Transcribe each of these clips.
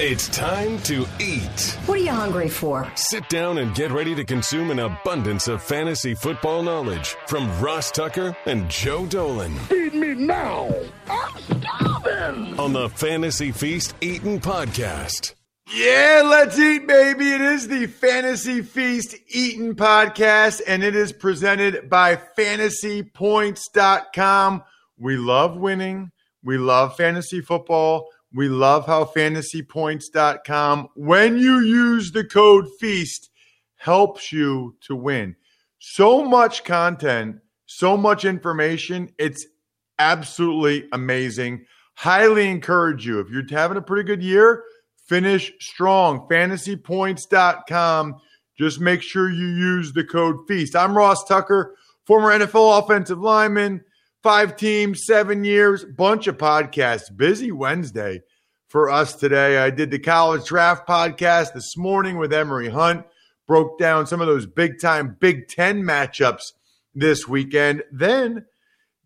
It's time to eat. What are you hungry for? Sit down and get ready to consume an abundance of fantasy football knowledge from Ross Tucker and Joe Dolan. Feed me now. I'm starving. On the Fantasy Feast Eating Podcast. Yeah, let's eat, baby. It is the Fantasy Feast Eating Podcast, and it is presented by fantasypoints.com. We love winning. We love fantasy football. We love how fantasypoints.com, when you use the code FEAST, helps you to win. So much content, so much information. It's absolutely amazing. Highly encourage you. If you're having a pretty good year, finish strong. Fantasypoints.com. Just make sure you use the code FEAST. I'm Ross Tucker, former NFL offensive lineman five teams, seven years, bunch of podcasts. Busy Wednesday for us today. I did the college draft podcast this morning with Emory Hunt, broke down some of those big time Big Ten matchups this weekend. Then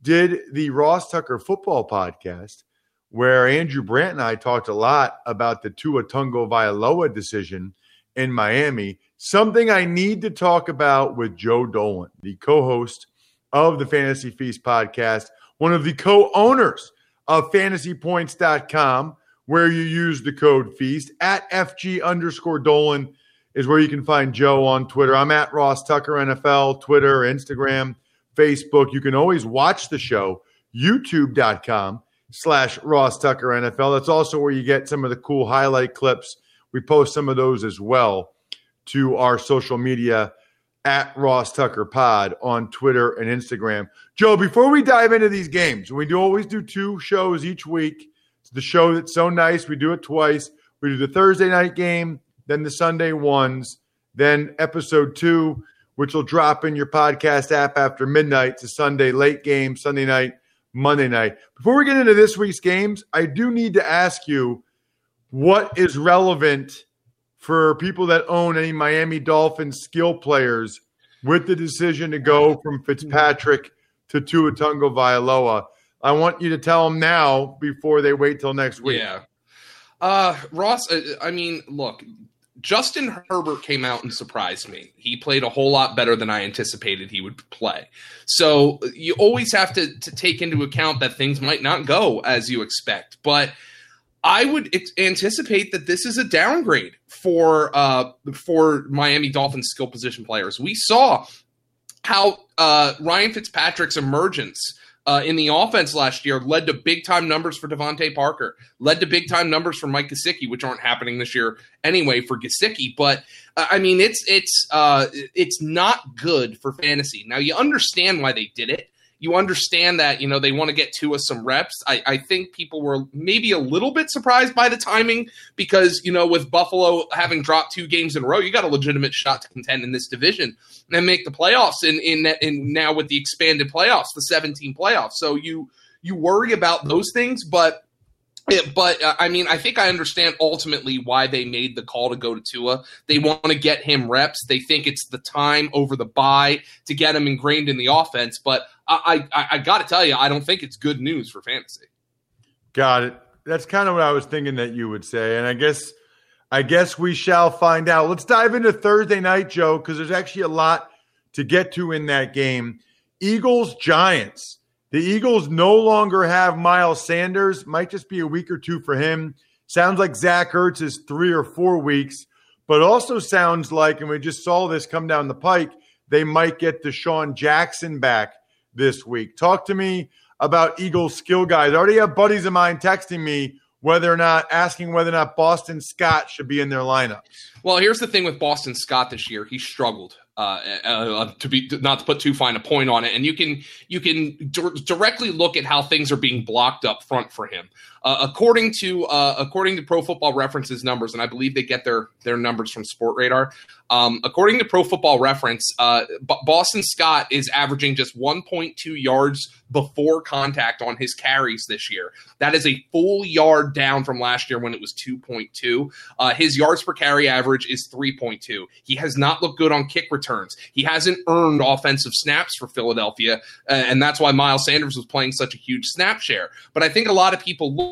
did the Ross Tucker football podcast where Andrew Brandt and I talked a lot about the Tua Tagovailoa decision in Miami. Something I need to talk about with Joe Dolan, the co-host of the Fantasy Feast podcast, one of the co owners of fantasypoints.com, where you use the code FEAST at FG underscore Dolan is where you can find Joe on Twitter. I'm at Ross Tucker NFL, Twitter, Instagram, Facebook. You can always watch the show, youtube.com slash Ross Tucker NFL. That's also where you get some of the cool highlight clips. We post some of those as well to our social media at Ross Tucker Pod on Twitter and Instagram. Joe, before we dive into these games, we do always do two shows each week. It's the show that's so nice. We do it twice. We do the Thursday night game, then the Sunday ones, then episode two, which will drop in your podcast app after midnight. It's a Sunday late game, Sunday night, Monday night. Before we get into this week's games, I do need to ask you what is relevant for people that own any Miami Dolphins skill players with the decision to go from Fitzpatrick to Tua Tagovailoa. I want you to tell them now before they wait till next week. Yeah. Uh, Ross, uh, I mean, look, Justin Herbert came out and surprised me. He played a whole lot better than I anticipated he would play. So you always have to, to take into account that things might not go as you expect. But – I would anticipate that this is a downgrade for uh, for Miami Dolphins skill position players. We saw how uh, Ryan Fitzpatrick's emergence uh, in the offense last year led to big time numbers for DeVante Parker, led to big time numbers for Mike Gesicki, which aren't happening this year anyway for Gesicki. But uh, I mean, it's it's uh, it's not good for fantasy. Now you understand why they did it you understand that you know they want to get Tua some reps. I, I think people were maybe a little bit surprised by the timing because you know with Buffalo having dropped two games in a row, you got a legitimate shot to contend in this division and make the playoffs. In in, in now with the expanded playoffs, the 17 playoffs, so you you worry about those things, but but uh, I mean, I think I understand ultimately why they made the call to go to Tua. They want to get him reps. They think it's the time over the bye to get him ingrained in the offense. But I, I, I got to tell you, I don't think it's good news for fantasy. Got it. That's kind of what I was thinking that you would say, and I guess, I guess we shall find out. Let's dive into Thursday night, Joe, because there's actually a lot to get to in that game. Eagles Giants. The Eagles no longer have Miles Sanders. Might just be a week or two for him. Sounds like Zach Ertz is three or four weeks, but also sounds like, and we just saw this come down the pike, they might get DeSean Jackson back this week. Talk to me about Eagles skill guys. I already have buddies of mine texting me whether or not asking whether or not Boston Scott should be in their lineup. Well, here's the thing with Boston Scott this year. He struggled uh, uh, to be not to put too fine a point on it, and you can you can d- directly look at how things are being blocked up front for him. Uh, according to uh, according to Pro Football References numbers, and I believe they get their their numbers from Sportradar. Um, according to Pro Football Reference, uh, B- Boston Scott is averaging just 1.2 yards before contact on his carries this year. That is a full yard down from last year when it was 2.2. Uh, his yards per carry average is 3.2. He has not looked good on kick returns. He hasn't earned offensive snaps for Philadelphia, uh, and that's why Miles Sanders was playing such a huge snap share. But I think a lot of people look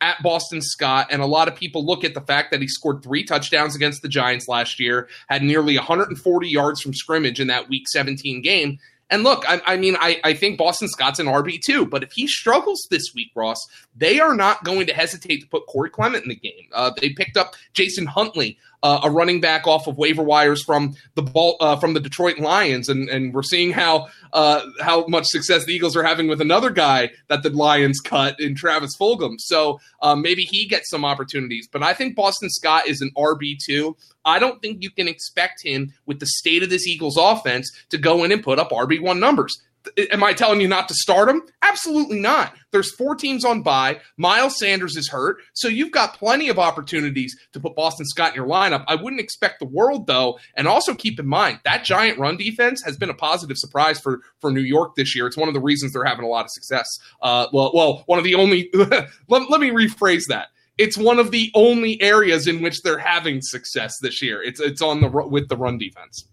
at Boston Scott, and a lot of people look at the fact that he scored three touchdowns against the Giants last year, had nearly 140 yards from scrimmage in that Week 17 game. And look, I, I mean, I, I think Boston Scott's an RB too, but if he struggles this week, Ross, they are not going to hesitate to put Corey Clement in the game. Uh, they picked up Jason Huntley, uh, a running back off of waiver wires from the ball uh, from the Detroit Lions, and and we're seeing how uh, how much success the Eagles are having with another guy that the Lions cut in Travis Fulgham. So uh, maybe he gets some opportunities. But I think Boston Scott is an RB two. I don't think you can expect him with the state of this Eagles offense to go in and put up RB one numbers am I telling you not to start him? Absolutely not. There's four teams on bye. Miles Sanders is hurt, so you've got plenty of opportunities to put Boston Scott in your lineup. I wouldn't expect the world though, and also keep in mind that giant run defense has been a positive surprise for for New York this year. It's one of the reasons they're having a lot of success. Uh, well, well, one of the only. let, let me rephrase that it's one of the only areas in which they're having success this year. It's it's on the with the run defense.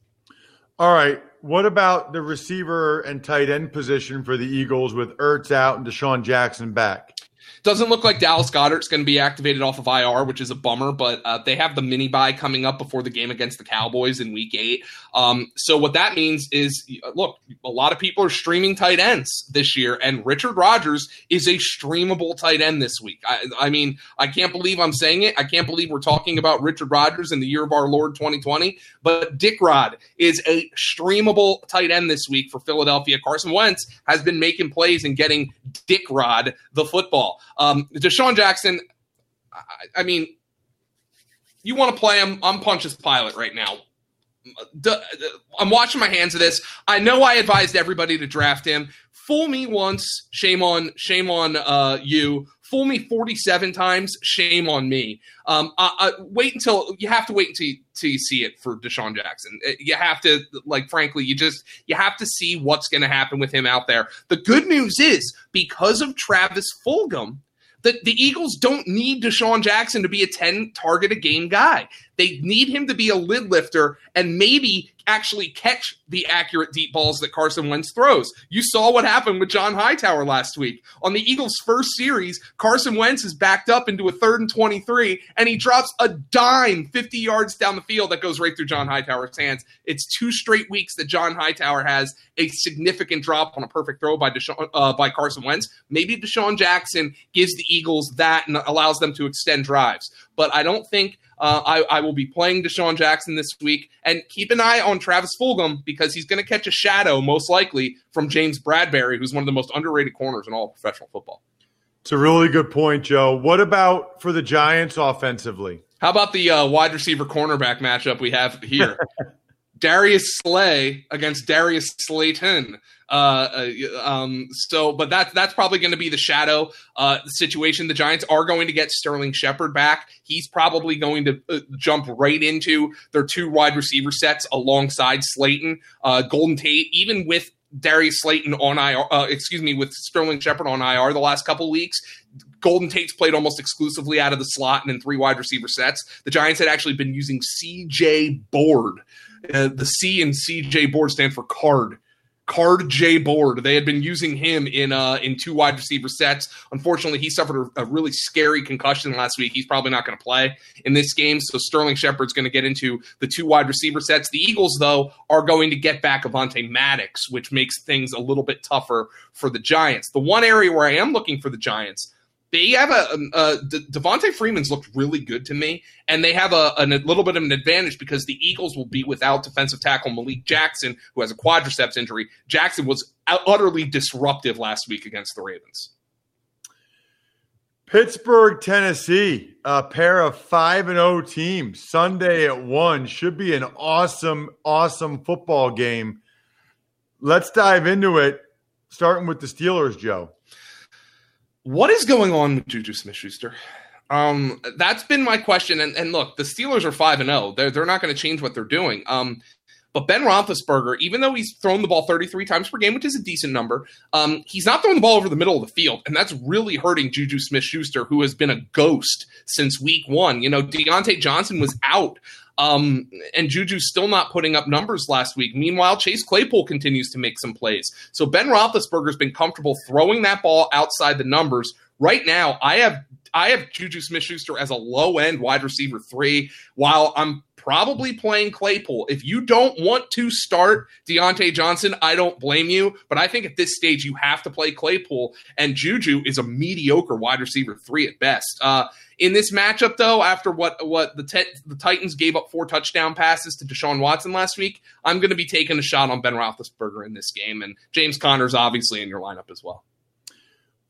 All right. What about the receiver and tight end position for the Eagles with Ertz out and DeSean Jackson back? Doesn't look like Dallas Goedert's going to be activated off of IR, which is a bummer, but uh, they have the mini buy coming up before the game against the Cowboys in week eight. Um, so, what that means is look, a lot of people are streaming tight ends this year, and Richard Rodgers is a streamable tight end this week. I, I mean, I can't believe I'm saying it. I can't believe we're talking about Richard Rodgers in the year of our Lord 2020, but Dick Rod is a streamable tight end this week for Philadelphia. Carson Wentz has been making plays and getting Dick Rod the football. Um, DeSean Jackson, I, I mean, you want to play him? I'm Pontius Pilate right now. I'm washing my hands of this. I know I advised everybody to draft him. Fool me once, shame on shame on uh, you. Fool me 47 times, shame on me. Um, I, uh, wait until you have to wait until you, until you see it for DeSean Jackson. Uh, you have to, like, frankly, you just you have to see what's going to happen with him out there. The good news is because of Travis Fulgham the, the Eagles don't need DeSean Jackson to be a 10 target a game guy. They need him to be a lid lifter and maybe actually catch the accurate deep balls that Carson Wentz throws. You saw what happened with John Hightower last week. On the Eagles' first series, Carson Wentz is backed up into a third and 23, and he drops a dime 50 yards down the field that goes right through John Hightower's hands. It's two straight weeks that John Hightower has a significant drop on a perfect throw by Deshaun, uh, by Carson Wentz. Maybe DeSean Jackson gives the Eagles that and allows them to extend drives. But I don't think – uh, I, I, will be playing DeSean Jackson this week, and keep an eye on Travis Fulgham because he's going to catch a shadow most likely from James Bradberry, who's one of the most underrated corners in all professional football. It's a really good point, Joe. What about for the Giants offensively? How about the uh, wide receiver cornerback matchup we have here? Darius Slay against Darius Slayton. Uh, uh, um, so, but that's that's probably going to be the shadow uh, situation. The Giants are going to get Sterling Shepard back. He's probably going to uh, jump right into their two wide receiver sets alongside Slayton, uh, Golden Tate, even with Darius Slayton on IR, uh, excuse me, with Sterling Shepard on IR the last couple weeks. Golden Tate's played almost exclusively out of the slot and in three wide receiver sets. The Giants had actually been using CJ Board. Uh, the C and CJ Board stand for card Card J Board. They had been using him in uh, in two wide receiver sets. Unfortunately, he suffered a, a really scary concussion last week. He's probably not going to play in this game. So Sterling Shepard's going to get into the two wide receiver sets. The Eagles, though, are going to get back Avonte Maddox, which makes things a little bit tougher for the Giants. The one area where I am looking for the Giants they have a, um, uh, De- Devonta Freeman's looked really good to me, and they have a, a, little bit of an advantage because the Eagles will be without defensive tackle Malik Jackson, who has a quadriceps injury. Jackson was utterly disruptive last week against the Ravens. Pittsburgh, Tennessee, a pair of 5 and 0 teams. Sunday at 1 should be an awesome awesome football game. Let's dive into it starting with the Steelers, Joe what is going on with Juju Smith Schuster? Um, that's been my question. And, and look, the Steelers are 5 and 0. They're, they're not going to change what they're doing. Um, but Ben Roethlisberger, even though he's thrown the ball 33 times per game, which is a decent number, um, he's not throwing the ball over the middle of the field. And that's really hurting Juju Smith Schuster, who has been a ghost since week one. You know, Diontae Johnson was out. Um, and Juju's still not putting up numbers last week. Meanwhile, Chase Claypool continues to make some plays. So Ben Roethlisberger's been comfortable throwing that ball outside the numbers. Right now, I have I have Juju Smith Schuster as a low end wide receiver three, while I'm probably playing Claypool. If you don't want to start Diontae Johnson, I don't blame you. But I think at this stage, you have to play Claypool, and Juju is a mediocre wide receiver three at best. Uh, in this matchup, though, after what what the te- the Titans gave up four touchdown passes to Deshaun Watson last week, I'm going to be taking a shot on Ben Roethlisberger in this game, and James Conner's obviously in your lineup as well.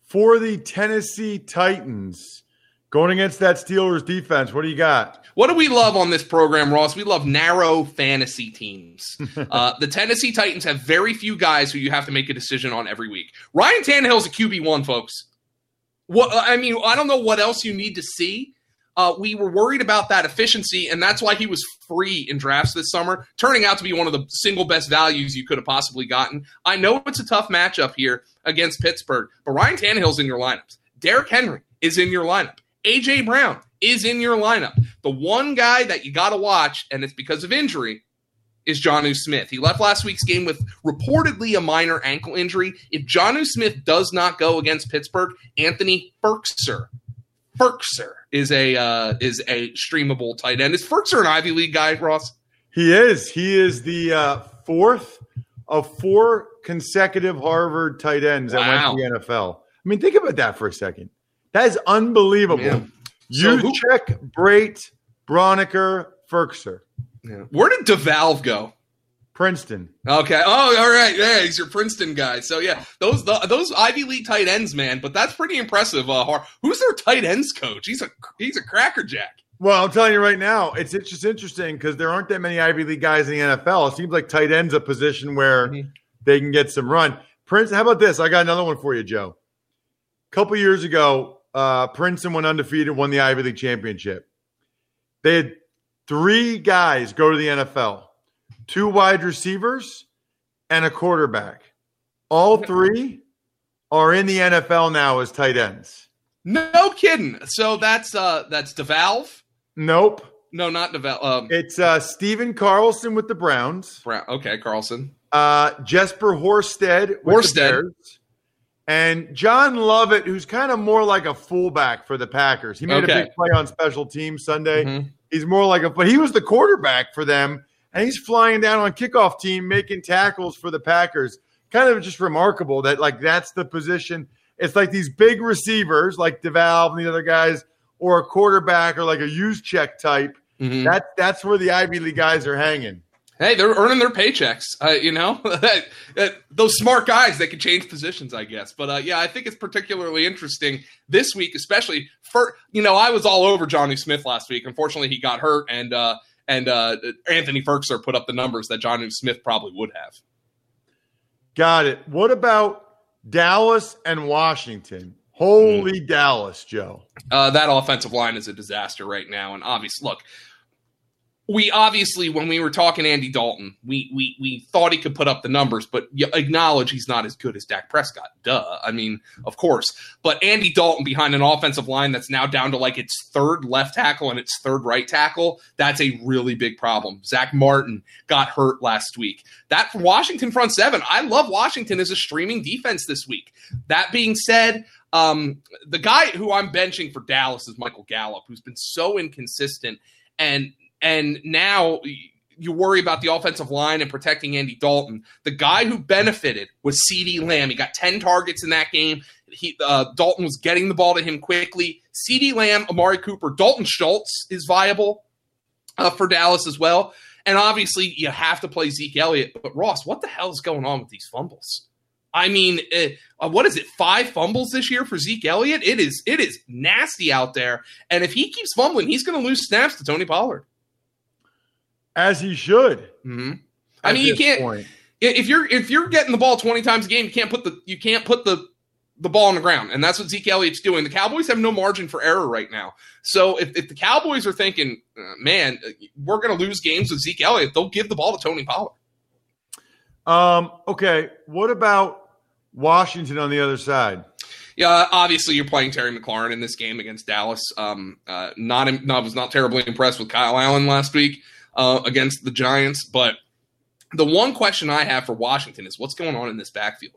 For the Tennessee Titans, going against that Steelers defense, what do you got? What do we love on this program, Ross? We love narrow fantasy teams. uh, the Tennessee Titans have very few guys who you have to make a decision on every week. Ryan Tannehill's a QB one, folks. What I mean, I don't know what else you need to see. Uh, we were worried about that efficiency, and that's why he was free in drafts this summer, turning out to be one of the single best values you could have possibly gotten. I know it's a tough matchup here against Pittsburgh, but Ryan Tannehill's in your lineups. Derrick Henry is in your lineup. AJ Brown is in your lineup. The one guy that you got to watch, and it's because of injury, is Jonnu Smith. He left last week's game with reportedly a minor ankle injury. If Jonnu Smith does not go against Pittsburgh, Anthony Firkser, Firkser is a uh, is a streamable tight end. Is Firkser an Ivy League guy, Ross? He is. He is the uh, fourth of four consecutive Harvard tight ends wow. that went to the NFL. I mean, think about that for a second. That is unbelievable. Man. So Juszczyk Brate, Braunecker, Firkser. Yeah. Where did DeValve go? Princeton. Okay. Oh, all right. Yeah, he's your Princeton guy. So yeah, those the, those Ivy League tight ends, man. But that's pretty impressive. Uh, who's their tight ends coach? He's a he's a crackerjack. Well, I'm telling you right now, it's, it's just interesting because there aren't that many Ivy League guys in the NFL. It seems like tight end's a position where mm-hmm. they can get some run. Prince, how about this? I got another one for you, Joe. A couple years ago, uh, Princeton went undefeated, won the Ivy League championship. They had three guys go to the NFL two wide receivers and a quarterback. All three are in the NFL now as tight ends. No kidding. So that's uh that's DeValve. Nope. No, not DeValve. Um, it's uh Stephen Carlson with the Browns. Brown. Okay, Carlson. Uh Jesper Horsted. Horsted. And John Lovett, who's kind of more like a fullback for the Packers. He made okay. a big play on special teams Sunday. Mm-hmm. He's more like a, but he was the quarterback for them, and he's flying down on kickoff team making tackles for the Packers. Kind of just remarkable that like that's the position. It's like these big receivers like DeValve and the other guys, or a quarterback or like a Juszczyk type. Mm-hmm. That that's where the Ivy League guys are hanging hey, they're earning their paychecks. Uh, you know, those smart guys they can change positions, I guess. But uh, yeah, I think it's particularly interesting this week, especially for you know I was all over Jonnu Smith last week. Unfortunately, he got hurt, and uh, and uh, Anthony Firkser put up the numbers that Jonnu Smith probably would have. Got it. What about Dallas and Washington? Holy mm. Dallas, Joe. Uh, that offensive line is a disaster right now. And obviously, look, we obviously when we were talking Andy Dalton, we we we thought he could put up the numbers, but acknowledge he's not as good as Dak Prescott. Duh. I mean, of course. But Andy Dalton behind an offensive line that's now down to like its third left tackle and its third right tackle, that's a really big problem. Zack Martin got hurt last week. That Washington front seven, I love Washington as a streaming defense this week. That being said, um, the guy who I'm benching for Dallas is Michael Gallup, who's been so inconsistent. And and now you worry about the offensive line and protecting Andy Dalton. The guy who benefited was CeeDee Lamb. He got 10 targets in that game. He uh, Dalton was getting the ball to him quickly. CeeDee Lamb, Amari Cooper, Dalton Schultz is viable uh, for Dallas as well. And obviously, you have to play Zeke Elliott. But Ross, what the hell is going on with these fumbles? I mean, uh, what is it? Five fumbles this year for Zeke Elliott. It is it is nasty out there. And if he keeps fumbling, he's going to lose snaps to Tony Pollard as he should. Mm-hmm. I mean, you can't point. if you're if you're getting the ball twenty times a game, you can't put the you can't put the the ball on the ground, and that's what Zeke Elliott's doing. The Cowboys have no margin for error right now. So if, if the Cowboys are thinking, uh, man, we're going to lose games with Zeke Elliott, they'll give the ball to Tony Pollard. Um. Okay. What about Washington on the other side? Yeah, obviously you're playing Terry McLaurin in this game against Dallas. Um, uh, not, not was not terribly impressed with Kyle Allen last week uh, against the Giants. But the one question I have for Washington is what's going on in this backfield?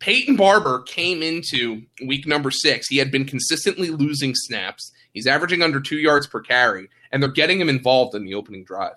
Peyton Barber came into week number six. He had been consistently losing snaps. He's averaging under two yards per carry, and they're getting him involved in the opening drive.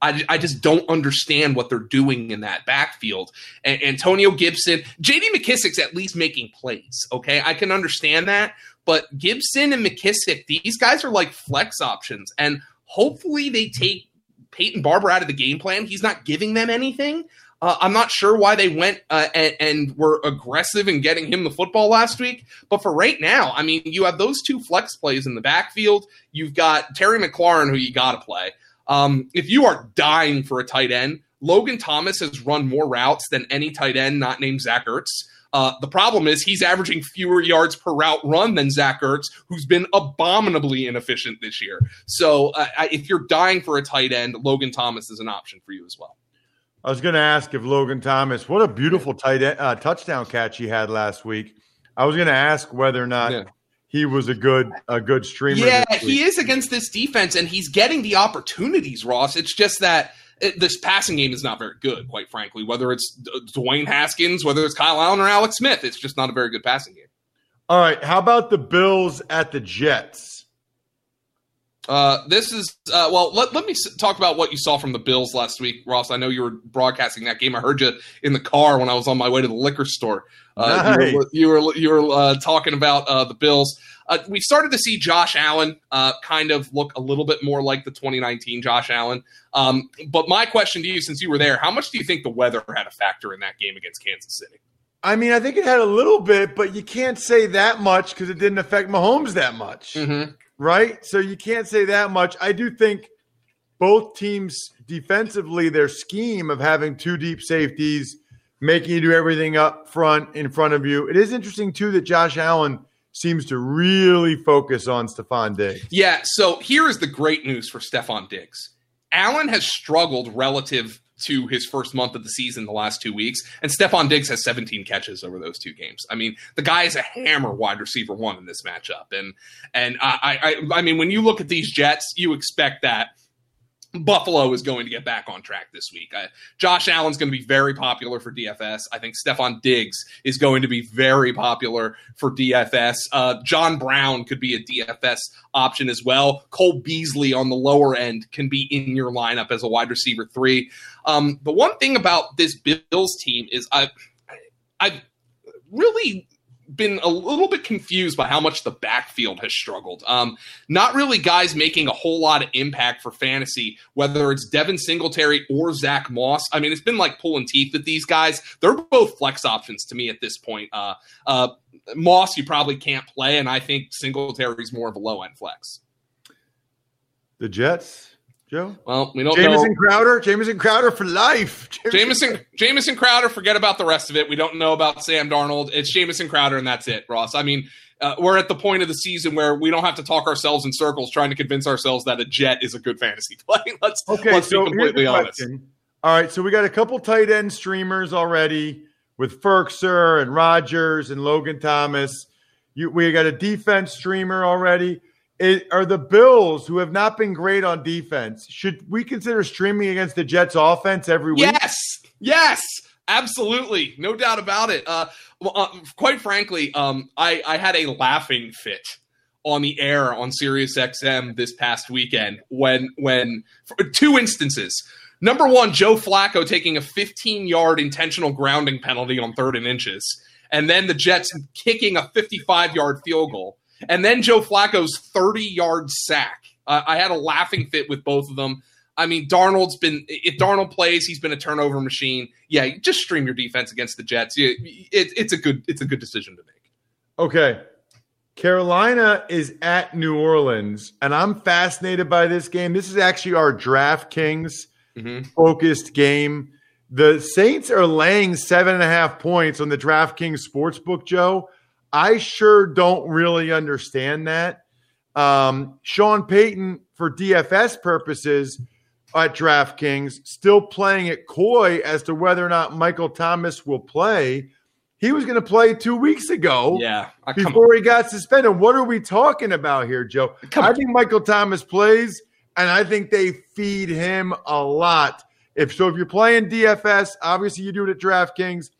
I, I just don't understand what they're doing in that backfield. Antonio Gibson, JD McKissic's at least making plays. Okay. I can understand that. But Gibson and McKissic, these guys are like flex options. And hopefully they take Peyton Barber out of the game plan. He's not giving them anything. Uh, I'm not sure why they went uh, and, and, were aggressive in getting him the football last week. But for right now, I mean, you have those two flex plays in the backfield. You've got Terry McLaurin, who you got to play. Um, if you are dying for a tight end, Logan Thomas has run more routes than any tight end not named Zach Ertz. Uh, the problem is he's averaging fewer yards per route run than Zach Ertz, who's been abominably inefficient this year. So uh, if you're dying for a tight end, Logan Thomas is an option for you as well. I was going to ask if Logan Thomas, what a beautiful tight end, uh, touchdown catch he had last week. I was going to ask whether or not yeah. he was a good a good streamer. Yeah, he is against this defense, and he's getting the opportunities. Ross, it's just that it, this passing game is not very good, quite frankly. Whether it's Dwayne Haskins, whether it's Kyle Allen or Alex Smith, it's just not a very good passing game. All right, how about the Bills at the Jets? Uh, this is uh, well. Let, let me talk about what you saw from the Bills last week, Ross. I know you were broadcasting that game. I heard you in the car when I was on my way to the liquor store. Uh, nice. You were you were, you were uh, talking about uh, the Bills. Uh, we started to see Josh Allen uh, kind of look a little bit more like the 2019 Josh Allen. Um, but my question to you, since you were there, how much do you think the weather had a factor in that game against Kansas City? I mean, I think it had a little bit, but you can't say that much because it didn't affect Mahomes that much, mm-hmm. right? So you can't say that much. I do think both teams defensively, their scheme of having two deep safeties, making you do everything up front in front of you. It is interesting too that Josh Allen – seems to really focus on Stefon Diggs. Yeah, so here is the great news for Stefon Diggs. Allen has struggled relative to his first month of the season the last two weeks, and Stefon Diggs has 17 catches over those two games. I mean, the guy is a hammer wide receiver one in this matchup, and and I I, I mean when you look at these Jets, you expect that Buffalo is going to get back on track this week. Josh Allen's going to be very popular for DFS. I think Stefon Diggs is going to be very popular for DFS. Uh, John Brown could be a DFS option as well. Cole Beasley on the lower end can be in your lineup as a wide receiver three. Um, the one thing about this Bills team is I, I've really been a little bit confused by how much the backfield has struggled. Um, not really guys making a whole lot of impact for fantasy, whether it's Devin Singletary or Zach Moss. I mean, it's been like pulling teeth with these guys. They're both flex options to me at this point. Uh, uh, Moss, you probably can't play, and I think Singletary's more of a low end flex. The Jets Joe? Well, we don't Jamison know. Crowder, Jamison Crowder for life. Jamison Jamison Crowder, forget about the rest of it. We don't know about Sam Darnold. It's Jamison Crowder, and that's it, Ross. I mean, uh, we're at the point of the season where we don't have to talk ourselves in circles trying to convince ourselves that a Jet is a good fantasy play. let's okay, let's so be completely honest. All right, so we got a couple tight end streamers already with Firkser and Rodgers and Logan Thomas. You, we got a defense streamer already it, are the Bills, who have not been great on defense, should we consider streaming against the Jets offense every week? Yes, yes, absolutely, no doubt about it. Uh, well, uh, quite frankly, um, I, I had a laughing fit on the air on Sirius XM this past weekend when when two instances. Number one, Joe Flacco taking a 15 yard intentional grounding penalty on third and inches, and then the Jets kicking a 55 yard field goal. And then Joe Flacco's 30 yard sack. Uh, I had a laughing fit with both of them. I mean, Darnold's been, if Darnold plays, he's been a turnover machine. Yeah, just stream your defense against the Jets. It, it, it's a good, it's a good decision to make. Okay. Carolina is at New Orleans, and I'm fascinated by this game. This is actually our DraftKings mm-hmm. focused game. The Saints are laying seven and a half points on the DraftKings Sportsbook, Joe. I sure don't really understand that. Um, Sean Payton, for DFS purposes at DraftKings, still playing it coy as to whether or not Michael Thomas will play. He was going to play two weeks ago. Yeah. before he got suspended. What are we talking about here, Joe? Come I think Michael Thomas plays, and I think they feed him a lot. If so, if you're playing DFS, obviously you do it at DraftKings.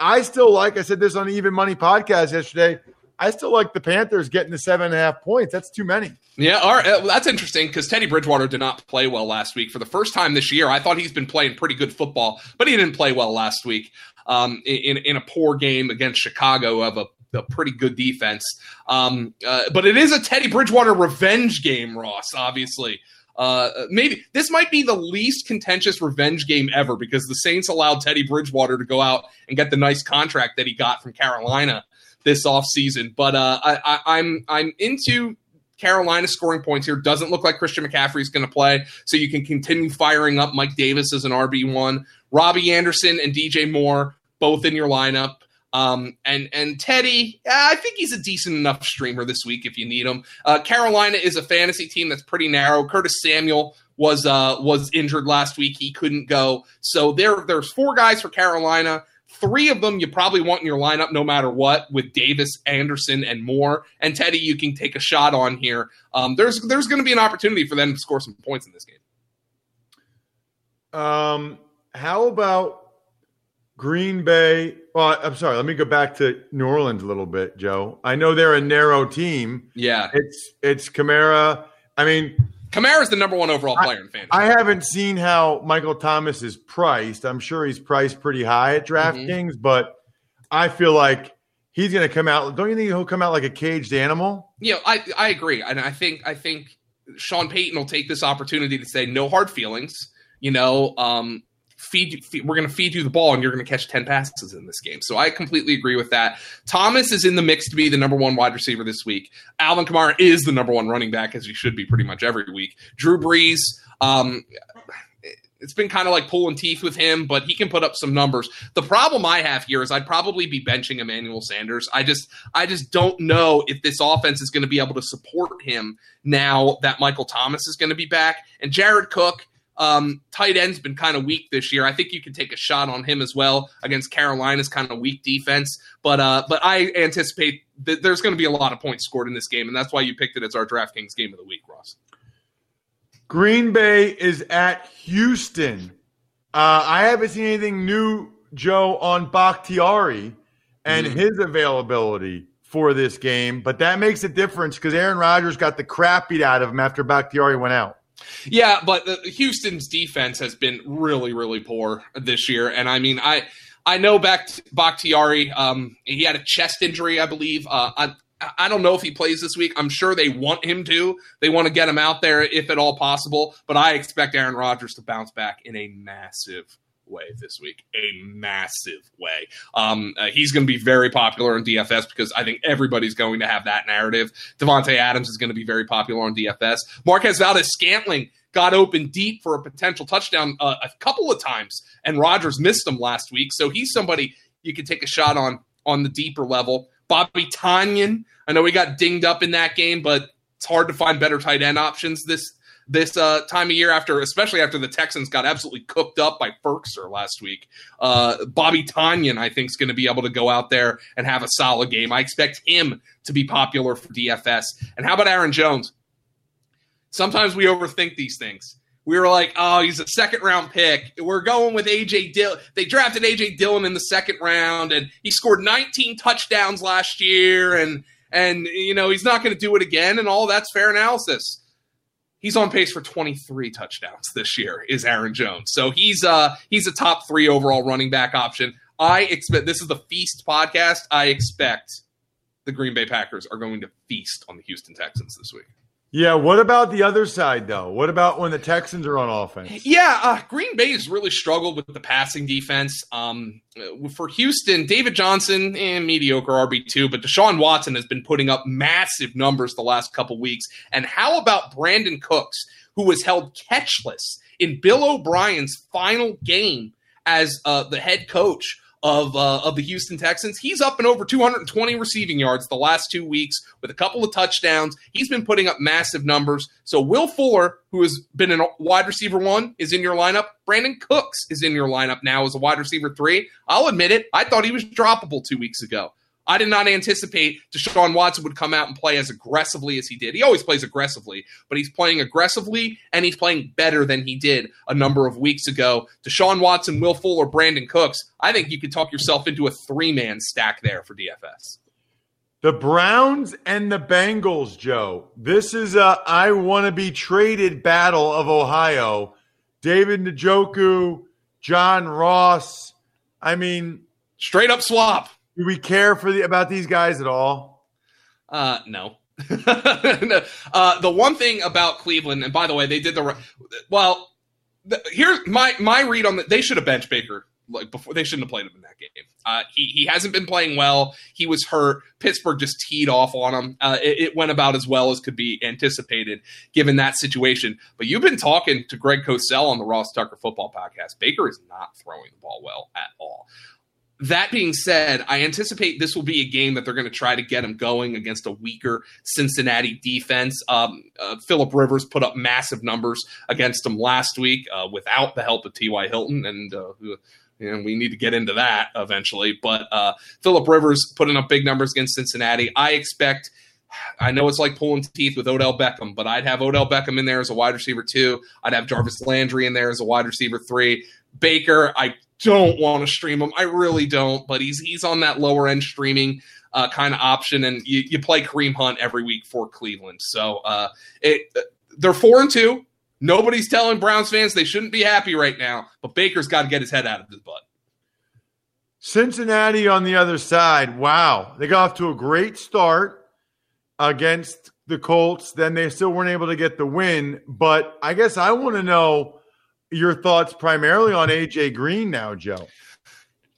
I still like. I said this on the Even Money podcast yesterday. I still like the Panthers getting the seven and a half points. That's too many. Yeah, all right. That's interesting because Teddy Bridgewater did not play well last week for the first time this year. I thought he's been playing pretty good football, but he didn't play well last week um, in in a poor game against Chicago of a, a pretty good defense. Um, uh, but it is a Teddy Bridgewater revenge game, Ross. Obviously. Uh, maybe this might be the least contentious revenge game ever because the Saints allowed Teddy Bridgewater to go out and get the nice contract that he got from Carolina this offseason. But uh, I, I, I'm I'm into Carolina scoring points here. Doesn't look like Christian McCaffrey is going to play, so you can continue firing up Mike Davis as an RB one, Robbie Anderson and DJ Moore both in your lineup. Um, and and Teddy, I think he's a decent enough streamer this week if you need him. Uh, Carolina is a fantasy team that's pretty narrow. Curtis Samuel was uh, was injured last week; he couldn't go. So there there's four guys for Carolina. Three of them you probably want in your lineup no matter what, with Davis, Anderson, and Moore. And Teddy, you can take a shot on here. Um, there's there's going to be an opportunity for them to score some points in this game. Um, how about Green Bay? Well, I'm sorry. Let me go back to New Orleans a little bit, Joe. I know they're a narrow team. Yeah, it's it's Kamara. I mean, Kamara's the number one overall player I, in fantasy. I haven't seen how Michael Thomas is priced. I'm sure he's priced pretty high at DraftKings, mm-hmm. but I feel like he's going to come out. Don't you think he'll come out like a caged animal? Yeah, I I agree, and I think I think Sean Payton will take this opportunity to say no hard feelings. You know, um, feed, feed we're going to feed you the ball and you're going to catch 10 passes in this game. So I completely agree with that. Thomas is in the mix to be the number one wide receiver this week. Alvin Kamara is the number one running back, as he should be pretty much every week. Drew Brees, um, it's been kind of like pulling teeth with him, but he can put up some numbers. The problem I have here is I'd probably be benching Emmanuel Sanders. I just I just don't know if this offense is going to be able to support him now that Michael Thomas is going to be back. And Jared Cook, um, tight end's been kind of weak this year. I think you can take a shot on him as well against Carolina's kind of weak defense. But uh, but I anticipate that there's going to be a lot of points scored in this game, and that's why you picked it as our DraftKings game of the week, Ross. Green Bay is at Houston. Uh, I haven't seen anything new, Joe, on Bakhtiari and mm. his availability for this game, but that makes a difference because Aaron Rodgers got the crap beat out of him after Bakhtiari went out. Yeah, but the, Houston's defense has been really, really poor this year, and I mean, I I know back Bakhtiari, um, he had a chest injury, I believe. Uh, I I don't know if he plays this week. I'm sure they want him to. They want to get him out there if at all possible. But I expect Aaron Rodgers to bounce back in a massive way this week, a massive way. Um, uh, he's going to be very popular in DFS because I think everybody's going to have that narrative. Davante Adams is going to be very popular on DFS. Marquez Valdes-Scantling got open deep for a potential touchdown uh, a couple of times, and Rodgers missed him last week. So he's somebody you can take a shot on on the deeper level. Bobby Tonyan, I know he got dinged up in that game, but it's hard to find better tight end options this this uh, time of year after, especially after the Texans got absolutely cooked up by Firkser last week. Uh, Bobby Tonyan, I think, is going to be able to go out there and have a solid game. I expect him to be popular for DFS. And how about Aaron Jones? Sometimes we overthink these things. We were like, oh, he's a second round pick. We're going with AJ Dillon. They drafted AJ Dillon in the second round, and he scored 19 touchdowns last year, and and you know he's not going to do it again, and all that's fair analysis he's on pace for 23 touchdowns this year is Aaron Jones. So he's uh he's a top 3 overall running back option. I expect this is the feast podcast. I expect the Green Bay Packers are going to feast on the Houston Texans this week. Yeah, what about the other side though? What about when the Texans are on offense? Yeah, uh, Green Bay has really struggled with the passing defense. Um, for Houston, David Johnson, eh, mediocre RB two, but Deshaun Watson has been putting up massive numbers the last couple weeks. And how about Brandin Cooks, who was held catchless in Bill O'Brien's final game as uh, the head coach? Of uh, of the Houston Texans. He's up and over 220 receiving yards the last two weeks with a couple of touchdowns. He's been putting up massive numbers. So Will Fuller, who has been a wide receiver one, is in your lineup. Brandin Cooks is in your lineup now as a wide receiver three. I'll admit it. I thought he was droppable two weeks ago. I did not anticipate Deshaun Watson would come out and play as aggressively as he did. He always plays aggressively, but he's playing aggressively and he's playing better than he did a number of weeks ago. Deshaun Watson, Will Fuller, Brandin Cooks. I think you could talk yourself into a three man stack there for DFS. The Browns and the Bengals, Joe. This is a I want to be traded battle of Ohio. David Njoku, John Ross. I mean, straight up swap. Do we care for the about these guys at all? Uh, no. uh, the one thing about Cleveland, and by the way, they did the well. The, here's my my read on that. They should have bench Baker like before. They shouldn't have played him in that game. Uh, he he hasn't been playing well. He was hurt. Pittsburgh just teed off on him. Uh, it, it, went about as well as could be anticipated given that situation. But you've been talking to Greg Cosell on the Ross Tucker Football Podcast. Baker is not throwing the ball well at all. That being said, I anticipate this will be a game that they're going to try to get him going against a weaker Cincinnati defense. Um, uh, Philip Rivers put up massive numbers against them last week uh, without the help of T.Y. Hilton, and uh, and we need to get into that eventually. But uh, Philip Rivers putting up big numbers against Cincinnati. I expect. I know it's like pulling teeth with Odell Beckham, but I'd have Odell Beckham in there as a wide receiver two. I'd have Jarvis Landry in there as a wide receiver three. Baker, I don't want to stream him. I really don't, but he's he's on that lower end streaming uh, kind of option, and you, you play Kareem Hunt every week for Cleveland. So uh, it they're four and two. Nobody's telling Browns fans they shouldn't be happy right now, but Baker's got to get his head out of his butt. Cincinnati on the other side. Wow, they got off to a great start against the Colts. Then they still weren't able to get the win. But I guess I want to know your thoughts primarily on AJ Green now, Joe.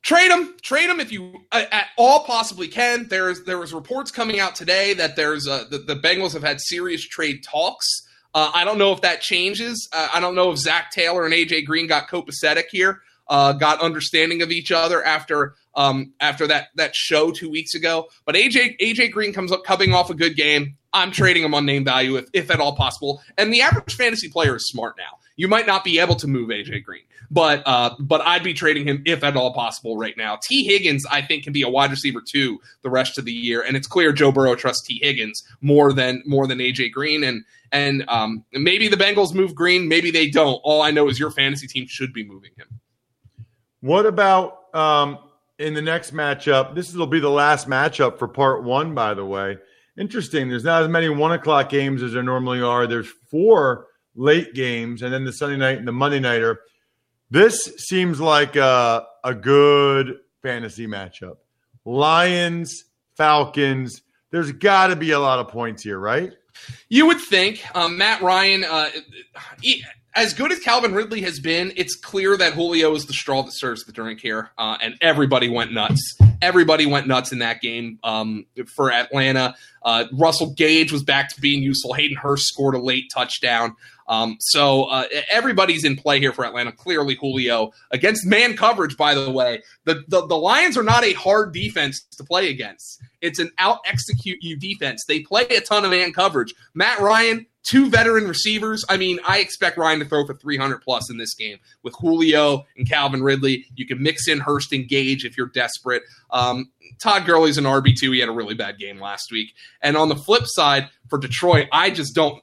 Trade him, trade him if you at all possibly can. There's there was reports coming out today that there's uh, the, the Bengals have had serious trade talks. Uh, I don't know if that changes. Uh, I don't know if Zac Taylor and AJ Green got copacetic here, uh, got understanding of each other after um, after that that show two weeks ago. But AJ AJ Green comes up coming off a good game. I'm trading him on name value if, if at all possible. And the average fantasy player is smart now. You might not be able to move AJ Green, but uh, but I'd be trading him if at all possible right now. Tee Higgins, I think, can be a wide receiver too the rest of the year, and it's clear Joe Burrow trusts Tee Higgins more than more than AJ Green, and and um, maybe the Bengals move Green, maybe they don't. All I know is your fantasy team should be moving him. What about um, in the next matchup? This will be the last matchup for part one, by the way. Interesting. There's not as many one o'clock games as there normally are. There's four late games, and then the Sunday night and the Monday nighter. This seems like a, a good fantasy matchup. Lions, Falcons. There's got to be a lot of points here, right? You would think um, Matt Ryan, uh, he, as good as Calvin Ridley has been, it's clear that Julio is the straw that serves the drink here, uh, and everybody went nuts. Everybody went nuts in that game um, for Atlanta. Uh, Russell Gage was back to being useful. Hayden Hurst scored a late touchdown. Um, so uh, everybody's in play here for Atlanta. Clearly, Julio against man coverage. By the way, the, the the Lions are not a hard defense to play against. It's an out execute you defense. They play a ton of man coverage. Matt Ryan, two veteran receivers. I mean, I expect Ryan to throw for 300 plus in this game with Julio and Calvin Ridley. You can mix in Hurst and Gage if you're desperate. Um, Todd Gurley's an RB2. He had a really bad game last week. And on the flip side, for Detroit, I just don't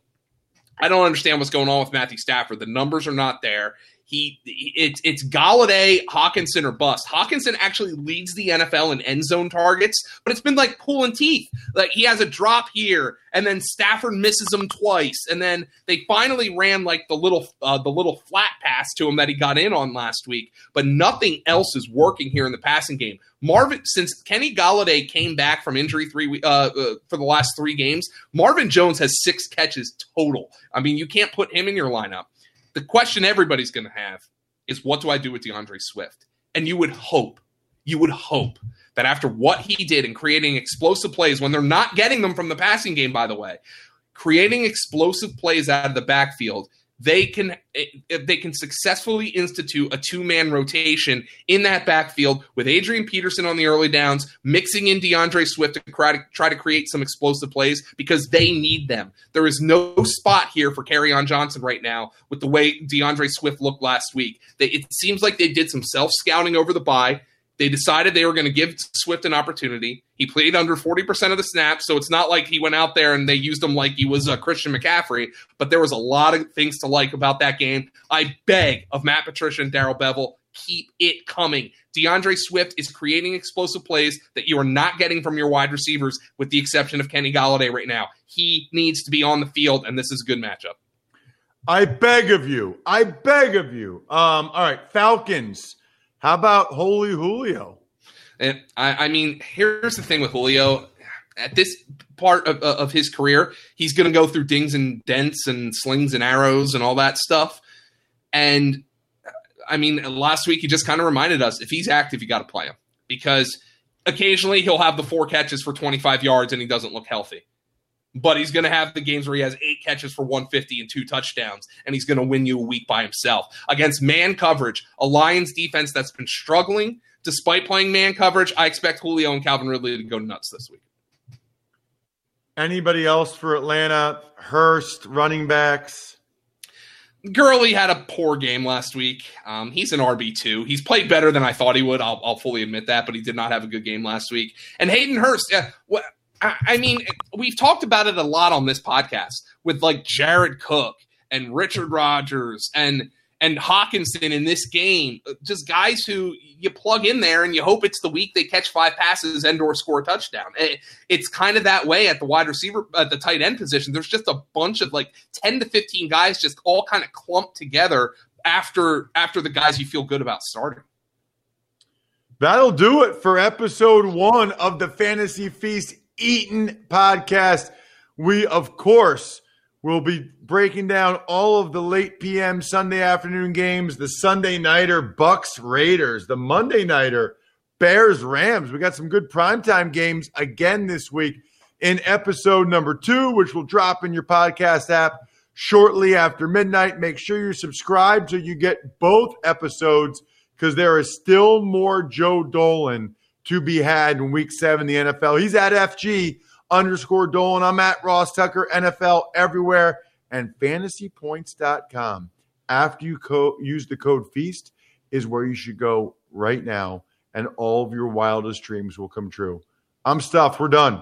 I don't understand what's going on with Matthew Stafford. The numbers are not there. He it's it's Golladay, Hockenson, or bust. Hockenson actually leads the NFL in end zone targets, but it's been like pulling teeth. Like he has a drop here, and then Stafford misses him twice, and then they finally ran like the little uh, the little flat pass to him that he got in on last week. But nothing else is working here in the passing game. Marvin, since Kenny Golladay came back from injury three uh, uh, for the last three games, Marvin Jones has six catches total. I mean, you can't put him in your lineup the question everybody's going to have is what do I do with DeAndre Swift? And you would hope, you would hope that after what he did in creating explosive plays when they're not getting them from the passing game, by the way, creating explosive plays out of the backfield they can they can successfully institute a two man rotation in that backfield with Adrian Peterson on the early downs, mixing in DeAndre Swift to try to try to create some explosive plays because they need them. There is no spot here for Kerryon Johnson right now with the way DeAndre Swift looked last week. They, it seems like they did some self scouting over the bye They decided they were going to give Swift an opportunity. He played under 40% of the snaps, so it's not like he went out there and they used him like he was a Christian McCaffrey, but there was a lot of things to like about that game. I beg of Matt Patricia and Darrell Bevell, keep it coming. DeAndre Swift is creating explosive plays that you are not getting from your wide receivers, with the exception of Kenny Golladay right now. He needs to be on the field, and this is a good matchup. I beg of you. I beg of you. Um, all right, Falcons. How about Holy Julio? And I, I mean, here's the thing with Julio. At this part of, uh, of his career, he's going to go through dings and dents and slings and arrows and all that stuff. And I mean, last week he just kind of reminded us if he's active, you got to play him because occasionally he'll have the four catches for 25 yards and he doesn't look healthy. But he's going to have the games where he has eight catches for 150 and two touchdowns, and he's going to win you a week by himself against man coverage, a Lions defense that's been struggling despite playing man coverage. I expect Julio and Calvin Ridley to go nuts this week. Anybody else for Atlanta? Hurst, running backs. Gurley had a poor game last week. Um, he's an RB two. He's played better than I thought he would. I'll, I'll, fully admit that, but he did not have a good game last week. And Hayden Hurst, yeah, I, I mean, we've talked about it a lot on this podcast with like Jared Cook and Richard Rodgers and and Hockenson in this game, just guys who you plug in there and you hope it's the week they catch five passes and or score a touchdown. It, it's kind of that way at the wide receiver, at the tight end position. There's just a bunch of like 10 to 15 guys just all kind of clumped together after after the guys you feel good about starting. That'll do it for episode one of the Fantasy Feast Eaton podcast. We, of course, will be breaking down all of the late PM Sunday afternoon games, the Sunday nighter Bucs Raiders, the Monday nighter Bears Rams. We got some good primetime games again this week in episode number two, which will drop in your podcast app shortly after midnight. Make sure you're subscribed so you get both episodes because there is still more Joe Dolan to be had in week seven the NFL. He's at FG underscore Dolan. I'm at Ross Tucker, NFL everywhere, and fantasypoints.com. After you co- use the code FEAST, is where you should go right now, and all of your wildest dreams will come true. I'm stuffed. We're done.